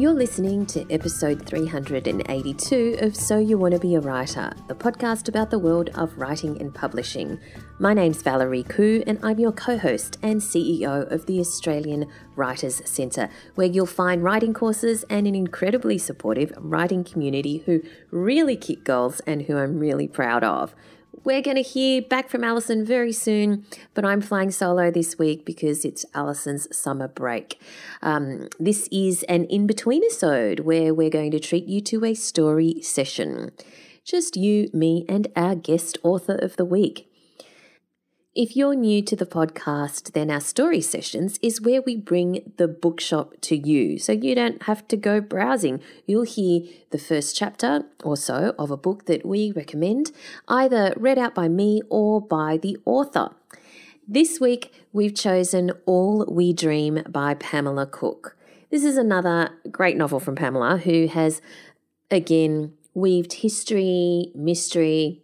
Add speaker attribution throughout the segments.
Speaker 1: You're listening to episode 382 of So You Want to Be a Writer, the podcast about the world of writing and publishing. My name's Valerie Khoo, and I'm your co host and CEO of the Australian Writers Centre, where you'll find writing courses and an incredibly supportive writing community who really kick goals and who I'm really proud of. We're going to hear back from Alison very soon, but I'm flying solo this week because it's Alison's summer break. Um, this is an in between episode where we're going to treat you to a story session. Just you, me, and our guest author of the week. If you're new to the podcast, then our story sessions is where we bring the bookshop to you. So you don't have to go browsing. You'll hear the first chapter or so of a book that we recommend, either read out by me or by the author. This week, we've chosen All We Dream by Pamela Cook. This is another great novel from Pamela, who has, again, weaved history, mystery,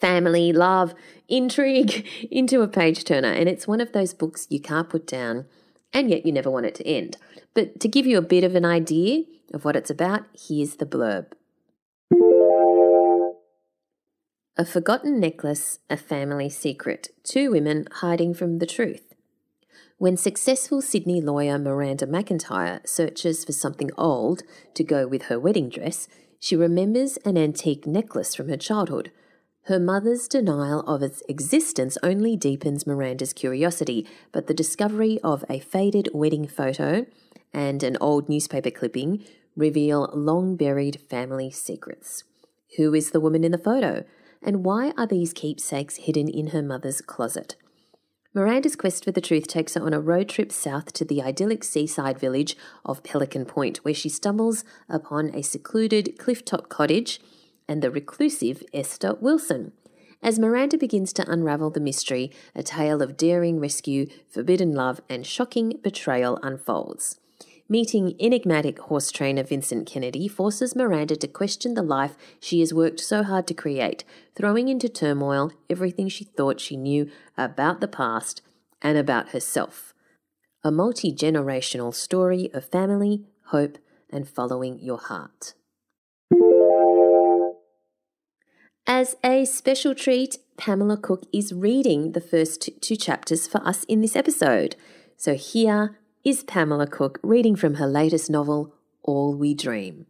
Speaker 1: family, love, intrigue into a page turner. And it's one of those books you can't put down, and yet you never want it to end. But to give you a bit of an idea of what it's about, here's the blurb. A forgotten necklace, a family secret, two women hiding from the truth. When successful Sydney lawyer Miranda McIntyre searches for something old to go with her wedding dress, she remembers an antique necklace from her childhood her mother's denial of its existence only deepens Miranda's curiosity, but the discovery of a faded wedding photo and an old newspaper clipping reveal long buried family secrets. Who is the woman in the photo? And why are these keepsakes hidden in her mother's closet? Miranda's quest for the truth takes her on a road trip south to the idyllic seaside village of Pelican Point, where she stumbles upon a secluded clifftop cottage and the reclusive Esther Wilson. As Miranda begins to unravel the mystery, a tale of daring rescue, forbidden love, and shocking betrayal unfolds. Meeting enigmatic horse trainer Vincent Kennedy forces Miranda to question the life she has worked so hard to create, throwing into turmoil everything she thought she knew about the past and about herself. A multi generational story of family, hope, and following your heart. As a special treat, Pamela Cook is reading the first two chapters for us in this episode. So here is Pamela Cook reading from her latest novel, All We Dream.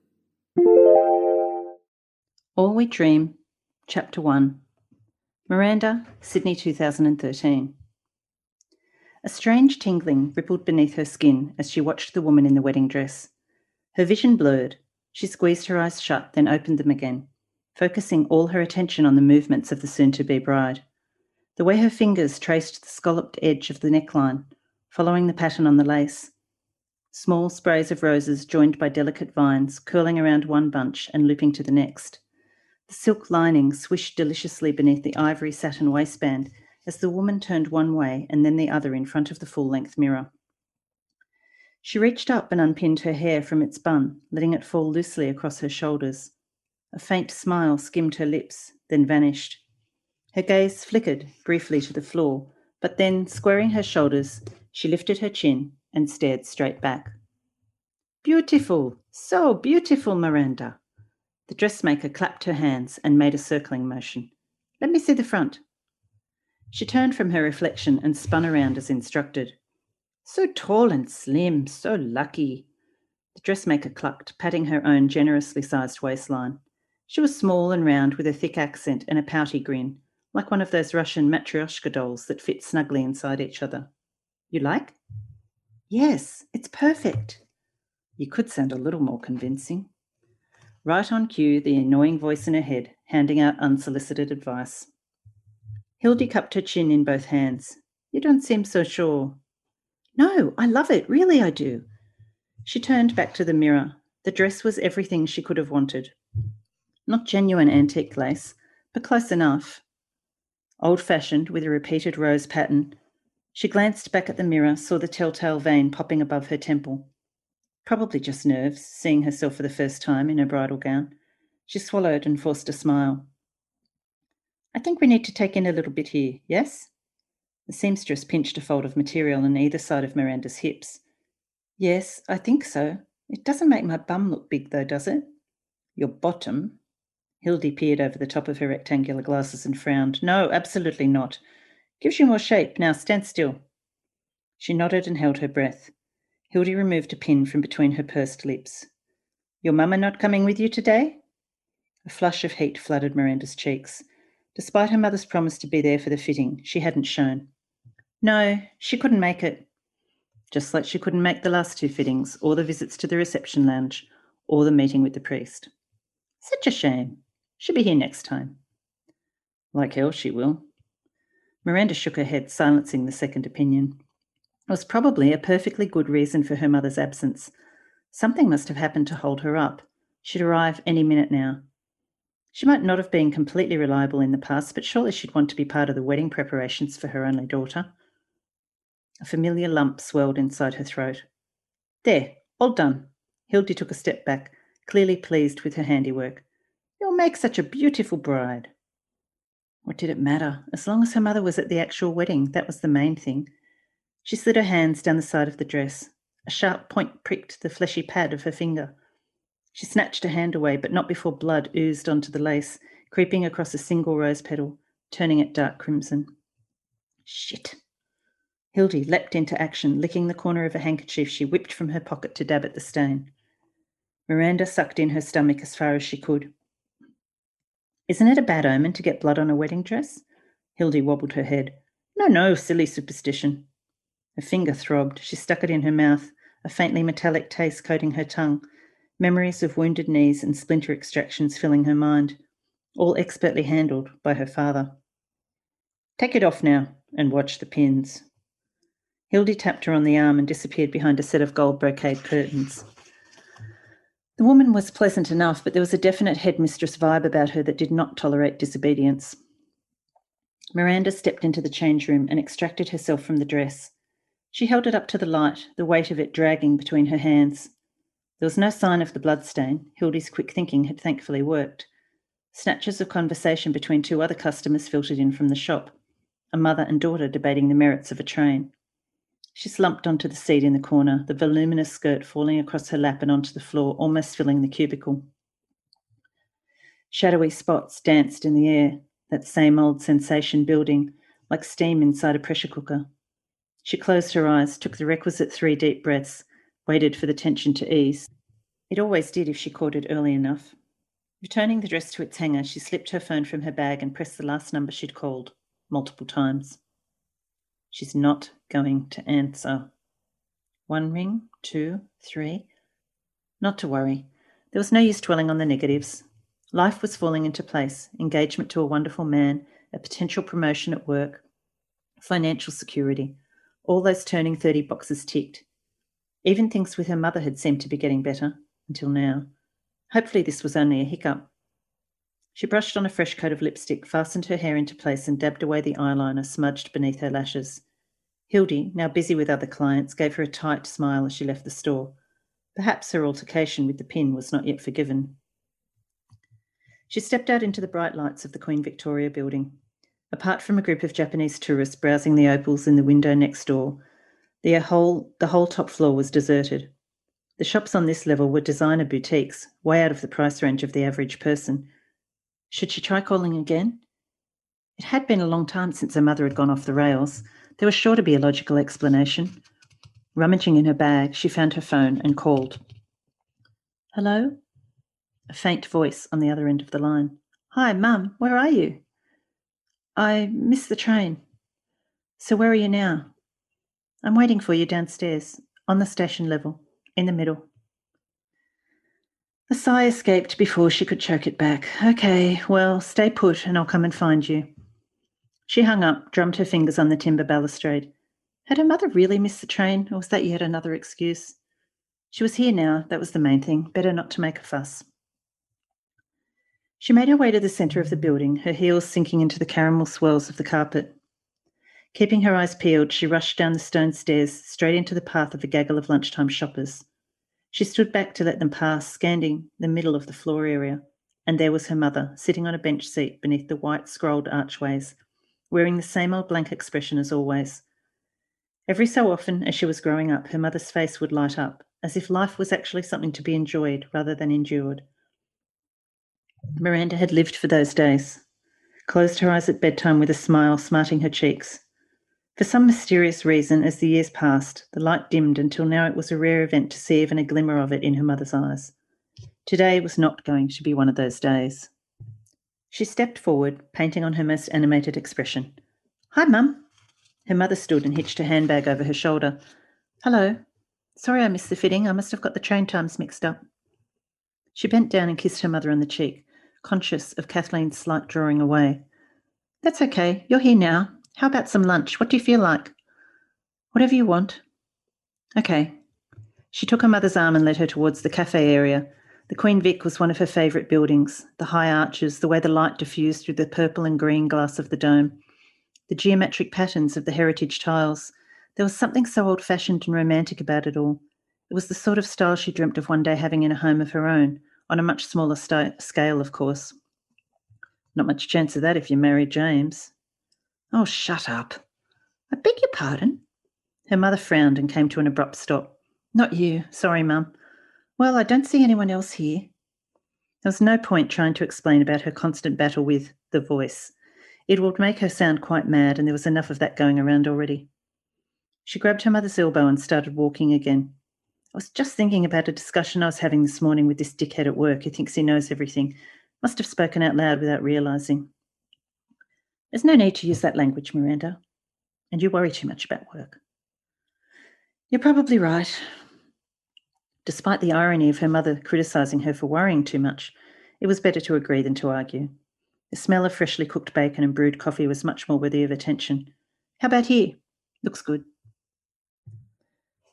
Speaker 2: All We Dream, Chapter 1 Miranda, Sydney 2013. A strange tingling rippled beneath her skin as she watched the woman in the wedding dress. Her vision blurred. She squeezed her eyes shut, then opened them again focusing all her attention on the movements of the soon to be bride. The way her fingers traced the scalloped edge of the neckline, following the pattern on the lace. Small sprays of roses joined by delicate vines curling around one bunch and looping to the next. The silk lining swished deliciously beneath the ivory satin waistband as the woman turned one way and then the other in front of the full length mirror. She reached up and unpinned her hair from its bun, letting it fall loosely across her shoulders. A faint smile skimmed her lips, then vanished. Her gaze flickered briefly to the floor, but then, squaring her shoulders, she lifted her chin and stared straight back. Beautiful, so beautiful, Miranda. The dressmaker clapped her hands and made a circling motion. Let me see the front. She turned from her reflection and spun around as instructed. So tall and slim, so lucky. The dressmaker clucked, patting her own generously sized waistline. She was small and round with a thick accent and a pouty grin, like one of those Russian matryoshka dolls that fit snugly inside each other. You like? Yes, it's perfect. You could sound a little more convincing. Right on cue, the annoying voice in her head, handing out unsolicited advice. Hildy cupped her chin in both hands. You don't seem so sure. No, I love it, really I do. She turned back to the mirror. The dress was everything she could have wanted. Not genuine antique lace, but close enough. Old fashioned, with a repeated rose pattern, she glanced back at the mirror, saw the telltale vein popping above her temple. Probably just nerves, seeing herself for the first time in her bridal gown. She swallowed and forced a smile. I think we need to take in a little bit here, yes? The seamstress pinched a fold of material on either side of Miranda's hips. Yes, I think so. It doesn't make my bum look big, though, does it? Your bottom? Hildy peered over the top of her rectangular glasses and frowned. No, absolutely not. Gives you more shape. Now stand still. She nodded and held her breath. Hildy removed a pin from between her pursed lips. Your mamma not coming with you today? A flush of heat flooded Miranda's cheeks. Despite her mother's promise to be there for the fitting, she hadn't shown. No, she couldn't make it. Just like she couldn't make the last two fittings, or the visits to the reception lounge, or the meeting with the priest. Such a shame. She'll be here next time. Like hell she will. Miranda shook her head, silencing the second opinion. It was probably a perfectly good reason for her mother's absence. Something must have happened to hold her up. She'd arrive any minute now. She might not have been completely reliable in the past, but surely she'd want to be part of the wedding preparations for her only daughter. A familiar lump swelled inside her throat. There, all done. Hildy took a step back, clearly pleased with her handiwork. You'll make such a beautiful bride. What did it matter? As long as her mother was at the actual wedding, that was the main thing. She slid her hands down the side of the dress. A sharp point pricked the fleshy pad of her finger. She snatched her hand away, but not before blood oozed onto the lace, creeping across a single rose petal, turning it dark crimson. Shit. Hildy leapt into action, licking the corner of a handkerchief she whipped from her pocket to dab at the stain. Miranda sucked in her stomach as far as she could. Isn't it a bad omen to get blood on a wedding dress? Hildy wobbled her head. No, no, silly superstition. Her finger throbbed. She stuck it in her mouth, a faintly metallic taste coating her tongue, memories of wounded knees and splinter extractions filling her mind, all expertly handled by her father. Take it off now and watch the pins. Hildy tapped her on the arm and disappeared behind a set of gold brocade curtains. The woman was pleasant enough, but there was a definite headmistress vibe about her that did not tolerate disobedience. Miranda stepped into the change room and extracted herself from the dress. She held it up to the light, the weight of it dragging between her hands. There was no sign of the bloodstain. Hildy's quick thinking had thankfully worked. Snatches of conversation between two other customers filtered in from the shop, a mother and daughter debating the merits of a train. She slumped onto the seat in the corner, the voluminous skirt falling across her lap and onto the floor, almost filling the cubicle. Shadowy spots danced in the air, that same old sensation building, like steam inside a pressure cooker. She closed her eyes, took the requisite three deep breaths, waited for the tension to ease. It always did if she caught it early enough. Returning the dress to its hanger, she slipped her phone from her bag and pressed the last number she'd called, multiple times. She's not going to answer. One ring, two, three. Not to worry. There was no use dwelling on the negatives. Life was falling into place engagement to a wonderful man, a potential promotion at work, financial security. All those turning 30 boxes ticked. Even things with her mother had seemed to be getting better until now. Hopefully, this was only a hiccup. She brushed on a fresh coat of lipstick, fastened her hair into place, and dabbed away the eyeliner smudged beneath her lashes. Hildy, now busy with other clients, gave her a tight smile as she left the store. Perhaps her altercation with the pin was not yet forgiven. She stepped out into the bright lights of the Queen Victoria building. Apart from a group of Japanese tourists browsing the opals in the window next door, the uh, whole, the whole top floor was deserted. The shops on this level were designer boutiques, way out of the price range of the average person. Should she try calling again? It had been a long time since her mother had gone off the rails. There was sure to be a logical explanation. Rummaging in her bag, she found her phone and called. Hello? A faint voice on the other end of the line. Hi, Mum, where are you? I missed the train. So where are you now? I'm waiting for you downstairs, on the station level, in the middle. A sigh escaped before she could choke it back. Okay, well, stay put and I'll come and find you. She hung up, drummed her fingers on the timber balustrade. Had her mother really missed the train, or was that yet another excuse? She was here now, that was the main thing. Better not to make a fuss. She made her way to the centre of the building, her heels sinking into the caramel swirls of the carpet. Keeping her eyes peeled, she rushed down the stone stairs straight into the path of a gaggle of lunchtime shoppers. She stood back to let them pass, scanning the middle of the floor area, and there was her mother, sitting on a bench seat beneath the white scrolled archways, wearing the same old blank expression as always. Every so often, as she was growing up, her mother's face would light up, as if life was actually something to be enjoyed rather than endured. Miranda had lived for those days, closed her eyes at bedtime with a smile smarting her cheeks. For some mysterious reason, as the years passed, the light dimmed until now it was a rare event to see even a glimmer of it in her mother's eyes. Today was not going to be one of those days. She stepped forward, painting on her most animated expression. Hi, Mum. Her mother stood and hitched her handbag over her shoulder. Hello. Sorry I missed the fitting. I must have got the train times mixed up. She bent down and kissed her mother on the cheek, conscious of Kathleen's slight drawing away. That's okay. You're here now. How about some lunch? What do you feel like? Whatever you want. Okay. She took her mother's arm and led her towards the cafe area. The Queen Vic was one of her favourite buildings. The high arches, the way the light diffused through the purple and green glass of the dome, the geometric patterns of the heritage tiles, there was something so old fashioned and romantic about it all. It was the sort of style she dreamt of one day having in a home of her own, on a much smaller st- scale, of course. Not much chance of that if you marry James. Oh, shut up. I beg your pardon? Her mother frowned and came to an abrupt stop. Not you. Sorry, Mum. Well, I don't see anyone else here. There was no point trying to explain about her constant battle with the voice. It would make her sound quite mad, and there was enough of that going around already. She grabbed her mother's elbow and started walking again. I was just thinking about a discussion I was having this morning with this dickhead at work who thinks he knows everything. Must have spoken out loud without realizing. There's no need to use that language, Miranda. And you worry too much about work. You're probably right. Despite the irony of her mother criticizing her for worrying too much, it was better to agree than to argue. The smell of freshly cooked bacon and brewed coffee was much more worthy of attention. How about here? Looks good.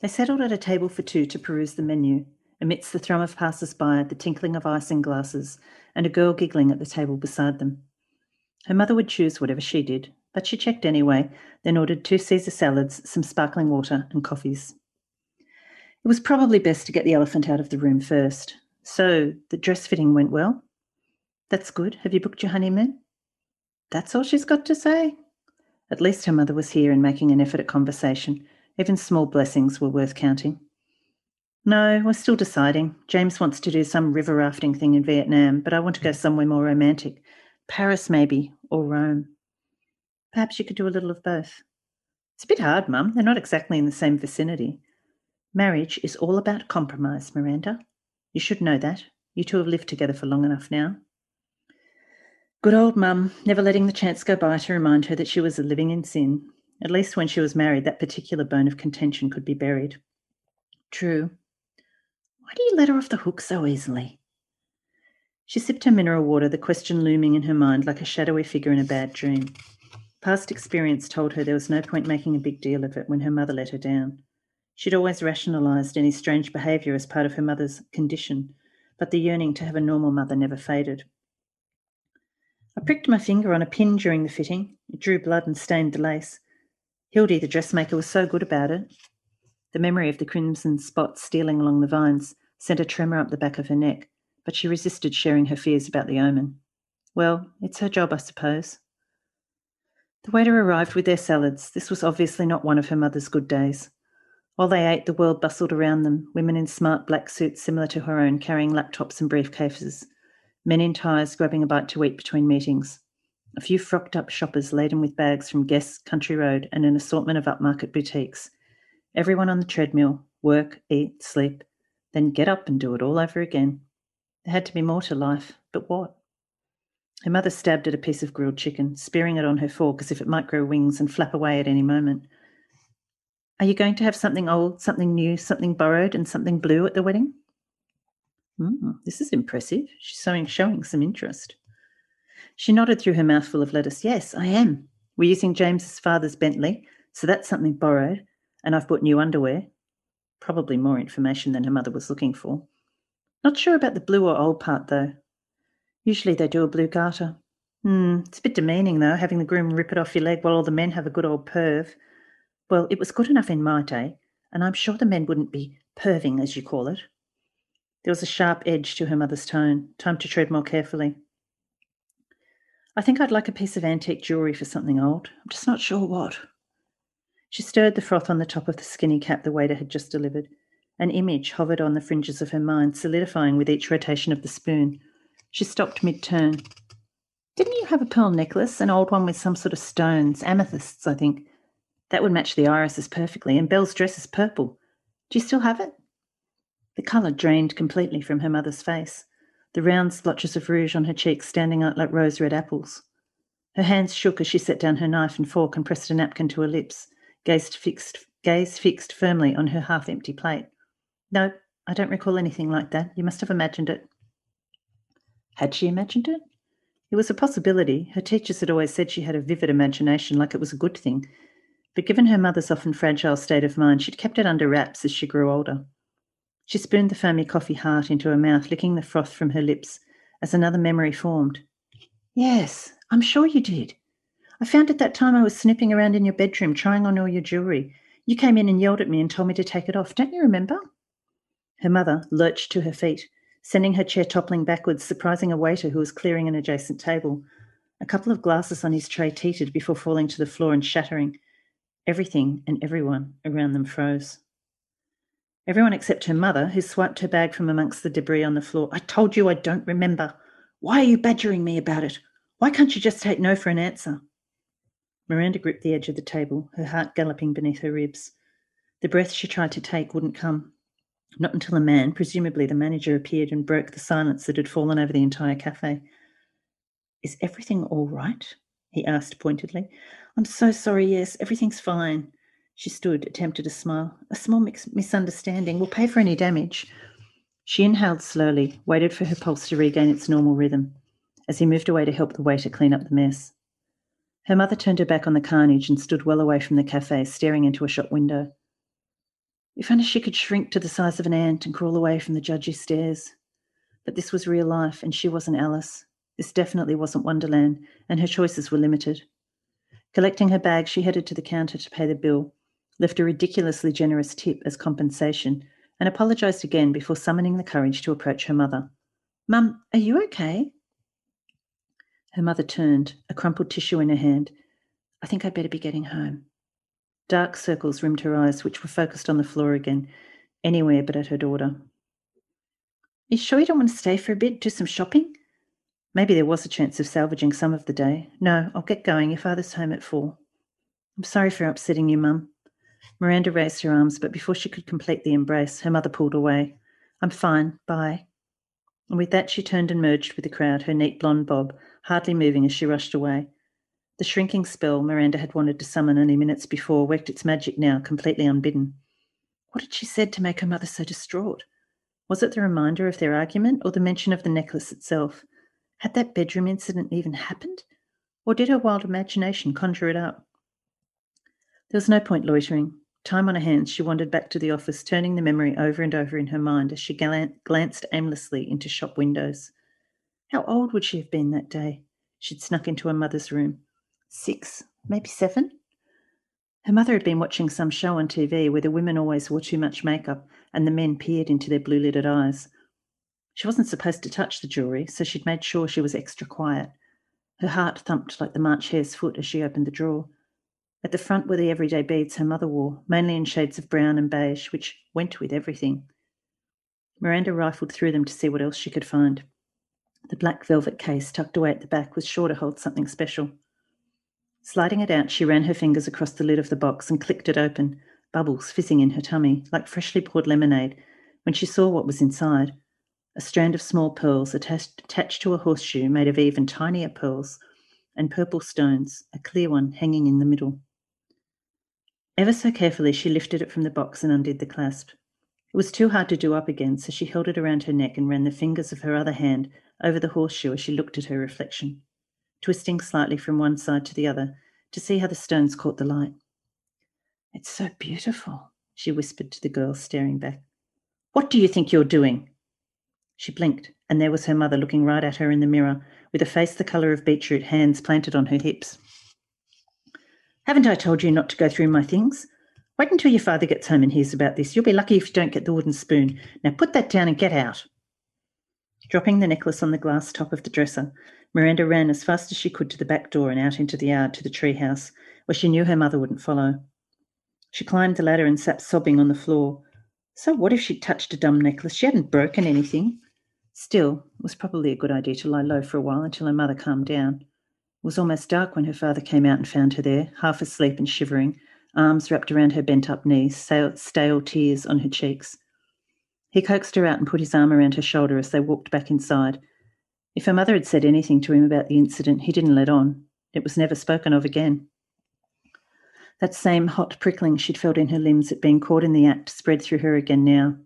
Speaker 2: They settled at a table for two to peruse the menu, amidst the thrum of passers by, the tinkling of ice in glasses, and a girl giggling at the table beside them. Her mother would choose whatever she did, but she checked anyway, then ordered two Caesar salads, some sparkling water, and coffees. It was probably best to get the elephant out of the room first. So, the dress fitting went well? That's good. Have you booked your honeymoon? That's all she's got to say. At least her mother was here and making an effort at conversation, even small blessings were worth counting. No, we're still deciding. James wants to do some river rafting thing in Vietnam, but I want to go somewhere more romantic. Paris, maybe, or Rome. Perhaps you could do a little of both. It's a bit hard, Mum. They're not exactly in the same vicinity. Marriage is all about compromise, Miranda. You should know that. You two have lived together for long enough now. Good old Mum, never letting the chance go by to remind her that she was living in sin. At least when she was married, that particular bone of contention could be buried. True. Why do you let her off the hook so easily? She sipped her mineral water, the question looming in her mind like a shadowy figure in a bad dream. Past experience told her there was no point making a big deal of it when her mother let her down. She'd always rationalized any strange behavior as part of her mother's condition, but the yearning to have a normal mother never faded. I pricked my finger on a pin during the fitting. It drew blood and stained the lace. Hildy, the dressmaker, was so good about it. The memory of the crimson spots stealing along the vines sent a tremor up the back of her neck, but she resisted sharing her fears about the omen. Well, it's her job, I suppose. The waiter arrived with their salads. This was obviously not one of her mother's good days. While they ate, the world bustled around them, women in smart black suits similar to her own carrying laptops and briefcases, men in ties grabbing a bite to eat between meetings a few frocked up shoppers laden with bags from Guess, Country Road, and an assortment of upmarket boutiques. Everyone on the treadmill, work, eat, sleep, then get up and do it all over again. There had to be more to life, but what? Her mother stabbed at a piece of grilled chicken, spearing it on her fork as if it might grow wings and flap away at any moment. Are you going to have something old, something new, something borrowed, and something blue at the wedding? Mm, this is impressive. She's showing, showing some interest. She nodded through her mouthful of lettuce. Yes, I am. We're using James's father's Bentley, so that's something borrowed, and I've bought new underwear. Probably more information than her mother was looking for. Not sure about the blue or old part, though. Usually they do a blue garter. Hmm, it's a bit demeaning, though, having the groom rip it off your leg while all the men have a good old perv. Well, it was good enough in my day, and I'm sure the men wouldn't be perving, as you call it. There was a sharp edge to her mother's tone. Time to tread more carefully. I think I'd like a piece of antique jewellery for something old. I'm just not sure what. She stirred the froth on the top of the skinny cap the waiter had just delivered, An image hovered on the fringes of her mind, solidifying with each rotation of the spoon. She stopped mid turn. Didn't you have a pearl necklace, an old one with some sort of stones, amethysts, I think? That would match the irises perfectly, and Belle's dress is purple. Do you still have it? The colour drained completely from her mother's face, the round splotches of rouge on her cheeks standing out like rose red apples. Her hands shook as she set down her knife and fork and pressed a napkin to her lips, gaze fixed, gaze fixed firmly on her half empty plate. No, I don't recall anything like that. You must have imagined it. Had she imagined it? It was a possibility. Her teachers had always said she had a vivid imagination, like it was a good thing. But given her mother's often fragile state of mind, she'd kept it under wraps as she grew older. She spooned the foamy coffee heart into her mouth, licking the froth from her lips, as another memory formed. Yes, I'm sure you did. I found it that time I was snooping around in your bedroom, trying on all your jewellery. You came in and yelled at me and told me to take it off. Don't you remember? Her mother lurched to her feet, sending her chair toppling backwards, surprising a waiter who was clearing an adjacent table. A couple of glasses on his tray teetered before falling to the floor and shattering. Everything and everyone around them froze. Everyone except her mother, who swiped her bag from amongst the debris on the floor. I told you I don't remember. Why are you badgering me about it? Why can't you just take no for an answer? Miranda gripped the edge of the table, her heart galloping beneath her ribs. The breath she tried to take wouldn't come. Not until a man, presumably the manager, appeared and broke the silence that had fallen over the entire cafe. Is everything all right? he asked pointedly. I'm so sorry, yes, everything's fine. She stood, attempted a smile. A small misunderstanding. We'll pay for any damage. She inhaled slowly, waited for her pulse to regain its normal rhythm, as he moved away to help the waiter clean up the mess. Her mother turned her back on the carnage and stood well away from the cafe, staring into a shop window. If only she could shrink to the size of an ant and crawl away from the judgy stares. But this was real life, and she wasn't Alice. This definitely wasn't Wonderland, and her choices were limited. Collecting her bag, she headed to the counter to pay the bill, left a ridiculously generous tip as compensation, and apologised again before summoning the courage to approach her mother. Mum, are you okay? Her mother turned, a crumpled tissue in her hand. I think I'd better be getting home. Dark circles rimmed her eyes, which were focused on the floor again, anywhere but at her daughter. You sure you don't want to stay for a bit, do some shopping? Maybe there was a chance of salvaging some of the day. No, I'll get going. Your father's home at four. I'm sorry for upsetting you, Mum. Miranda raised her arms, but before she could complete the embrace, her mother pulled away. I'm fine. Bye. And with that, she turned and merged with the crowd, her neat blonde bob hardly moving as she rushed away. The shrinking spell Miranda had wanted to summon only minutes before worked its magic now, completely unbidden. What had she said to make her mother so distraught? Was it the reminder of their argument or the mention of the necklace itself? Had that bedroom incident even happened? Or did her wild imagination conjure it up? There was no point loitering. Time on her hands, she wandered back to the office, turning the memory over and over in her mind as she glanced aimlessly into shop windows. How old would she have been that day? She'd snuck into her mother's room six, maybe seven. Her mother had been watching some show on TV where the women always wore too much makeup and the men peered into their blue lidded eyes. She wasn't supposed to touch the jewellery, so she'd made sure she was extra quiet. Her heart thumped like the March hare's foot as she opened the drawer. At the front were the everyday beads her mother wore, mainly in shades of brown and beige, which went with everything. Miranda rifled through them to see what else she could find. The black velvet case tucked away at the back was sure to hold something special. Sliding it out, she ran her fingers across the lid of the box and clicked it open, bubbles fizzing in her tummy, like freshly poured lemonade, when she saw what was inside a strand of small pearls attached, attached to a horseshoe made of even tinier pearls, and purple stones, a clear one hanging in the middle. Ever so carefully, she lifted it from the box and undid the clasp. It was too hard to do up again, so she held it around her neck and ran the fingers of her other hand over the horseshoe as she looked at her reflection twisting slightly from one side to the other to see how the stones caught the light. It's so beautiful, she whispered to the girl, staring back. What do you think you're doing? She blinked, and there was her mother looking right at her in the mirror, with a face the colour of beetroot, hands planted on her hips. Haven't I told you not to go through my things? Wait until your father gets home and hears about this. You'll be lucky if you don't get the wooden spoon. Now put that down and get out. Dropping the necklace on the glass top of the dresser, Miranda ran as fast as she could to the back door and out into the yard to the treehouse, where she knew her mother wouldn't follow. She climbed the ladder and sat sobbing on the floor. So what if she'd touched a dumb necklace? She hadn't broken anything. Still, it was probably a good idea to lie low for a while until her mother calmed down. It was almost dark when her father came out and found her there, half asleep and shivering, arms wrapped around her bent up knees, stale tears on her cheeks. He coaxed her out and put his arm around her shoulder as they walked back inside. If her mother had said anything to him about the incident, he didn't let on. It was never spoken of again. That same hot prickling she'd felt in her limbs at being caught in the act spread through her again now.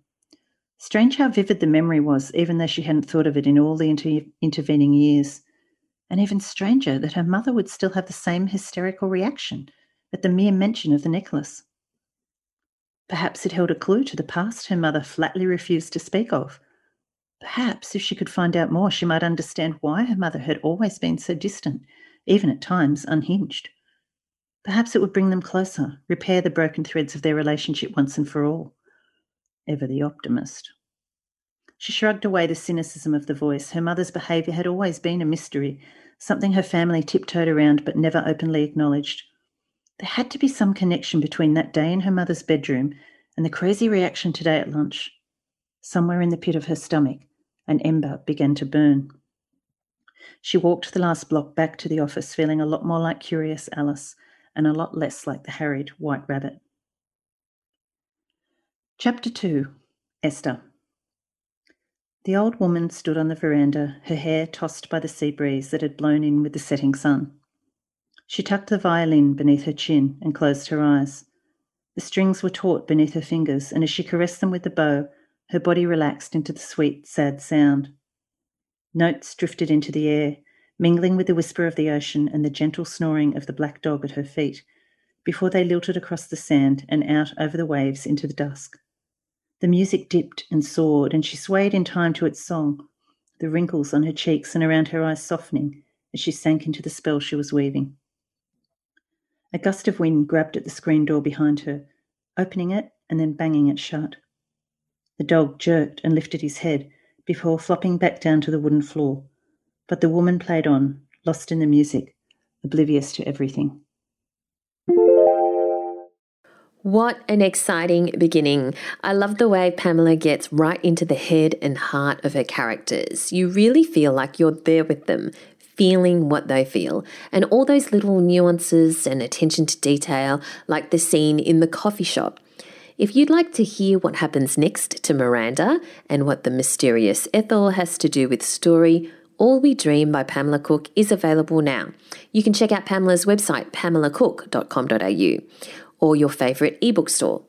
Speaker 2: Strange how vivid the memory was, even though she hadn't thought of it in all the inter- intervening years. And even stranger that her mother would still have the same hysterical reaction at the mere mention of the necklace. Perhaps it held a clue to the past her mother flatly refused to speak of. Perhaps if she could find out more, she might understand why her mother had always been so distant, even at times unhinged. Perhaps it would bring them closer, repair the broken threads of their relationship once and for all. Ever the optimist. She shrugged away the cynicism of the voice. Her mother's behaviour had always been a mystery, something her family tiptoed around but never openly acknowledged. There had to be some connection between that day in her mother's bedroom and the crazy reaction today at lunch. Somewhere in the pit of her stomach, an ember began to burn. She walked the last block back to the office, feeling a lot more like curious Alice and a lot less like the harried white rabbit. Chapter 2 Esther The old woman stood on the veranda, her hair tossed by the sea breeze that had blown in with the setting sun. She tucked the violin beneath her chin and closed her eyes. The strings were taut beneath her fingers, and as she caressed them with the bow, her body relaxed into the sweet, sad sound. Notes drifted into the air, mingling with the whisper of the ocean and the gentle snoring of the black dog at her feet, before they lilted across the sand and out over the waves into the dusk. The music dipped and soared, and she swayed in time to its song, the wrinkles on her cheeks and around her eyes softening as she sank into the spell she was weaving. A gust of wind grabbed at the screen door behind her, opening it and then banging it shut. The dog jerked and lifted his head before flopping back down to the wooden floor, but the woman played on, lost in the music, oblivious to everything.
Speaker 1: What an exciting beginning. I love the way Pamela gets right into the head and heart of her characters. You really feel like you're there with them, feeling what they feel. And all those little nuances and attention to detail, like the scene in the coffee shop. If you'd like to hear what happens next to Miranda and what the mysterious Ethel has to do with story, All We Dream by Pamela Cook is available now. You can check out Pamela's website, pamelacook.com.au, or your favourite ebook store.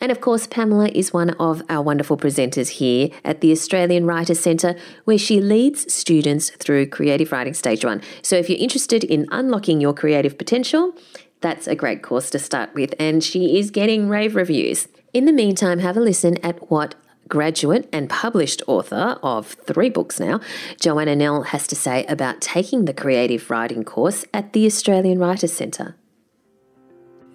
Speaker 1: And of course, Pamela is one of our wonderful presenters here at the Australian Writers Centre, where she leads students through creative writing stage one. So if you're interested in unlocking your creative potential, that's a great course to start with, and she is getting rave reviews. In the meantime, have a listen at what graduate and published author of three books now, Joanna Nell has to say about taking the creative writing course at the Australian Writers Centre.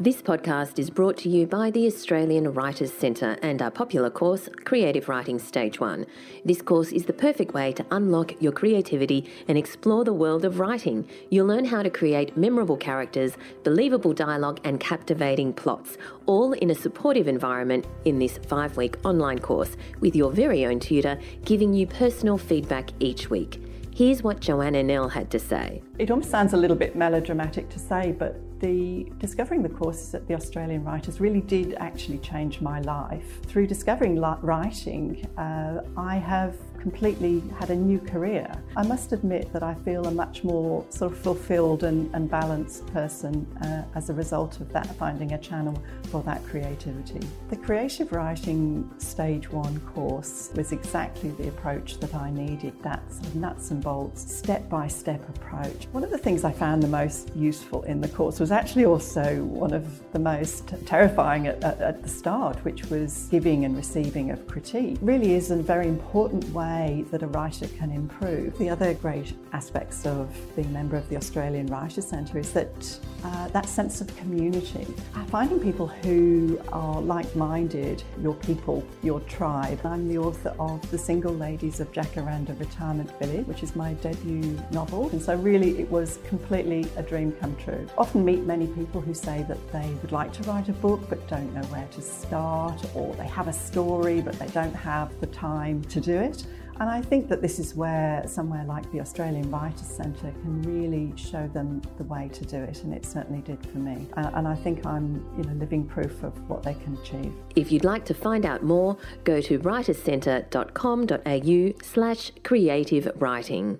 Speaker 1: This podcast is brought to you by the Australian Writers Centre and our popular course, Creative Writing Stage 1. This course is the perfect way to unlock your creativity and explore the world of writing. You'll learn how to create memorable characters, believable dialogue, and captivating plots, all in a supportive environment in this five week online course with your very own tutor giving you personal feedback each week. Here's what Joanna Nell had to say.
Speaker 3: It almost sounds a little bit melodramatic to say, but the discovering the courses at the Australian Writers really did actually change my life. Through discovering writing, uh, I have completely had a new career. I must admit that I feel a much more sort of fulfilled and, and balanced person uh, as a result of that, finding a channel for that creativity. The creative writing stage one course was exactly the approach that I needed, that sort of nuts and bolts, step by step approach. One of the things I found the most useful in the course was actually also one of the most terrifying at, at, at the start, which was giving and receiving of critique. It really is a very important way way that a writer can improve. The other great aspects of being a member of the Australian Writers Centre is that uh, that sense of community. Finding people who are like-minded, your people, your tribe. I'm the author of The Single Ladies of Jacaranda Retirement Village, which is my debut novel. And so really it was completely a dream come true. Often meet many people who say that they would like to write a book but don't know where to start, or they have a story but they don't have the time to do it. And I think that this is where somewhere like the Australian Writers Centre can really show them the way to do it, and it certainly did for me. Uh, and I think I'm, you know, living proof of what they can achieve.
Speaker 1: If you'd like to find out more, go to writerscentre.com.au slash creative writing.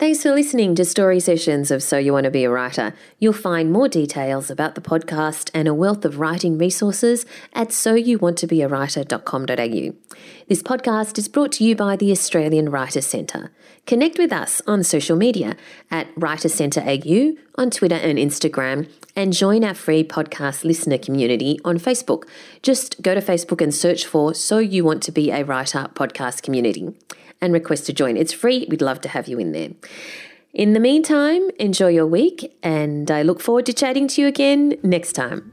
Speaker 1: Thanks for listening to Story Sessions of So You Want to Be a Writer. You'll find more details about the podcast and a wealth of writing resources at soyouwanttobeawriter.com.au. This podcast is brought to you by the Australian Writers Centre. Connect with us on social media at Writers Centre AU on Twitter and Instagram and join our free podcast listener community on Facebook. Just go to Facebook and search for So You Want to Be a Writer podcast community and request to join. It's free. We'd love to have you in there. In the meantime, enjoy your week, and I look forward to chatting to you again next time.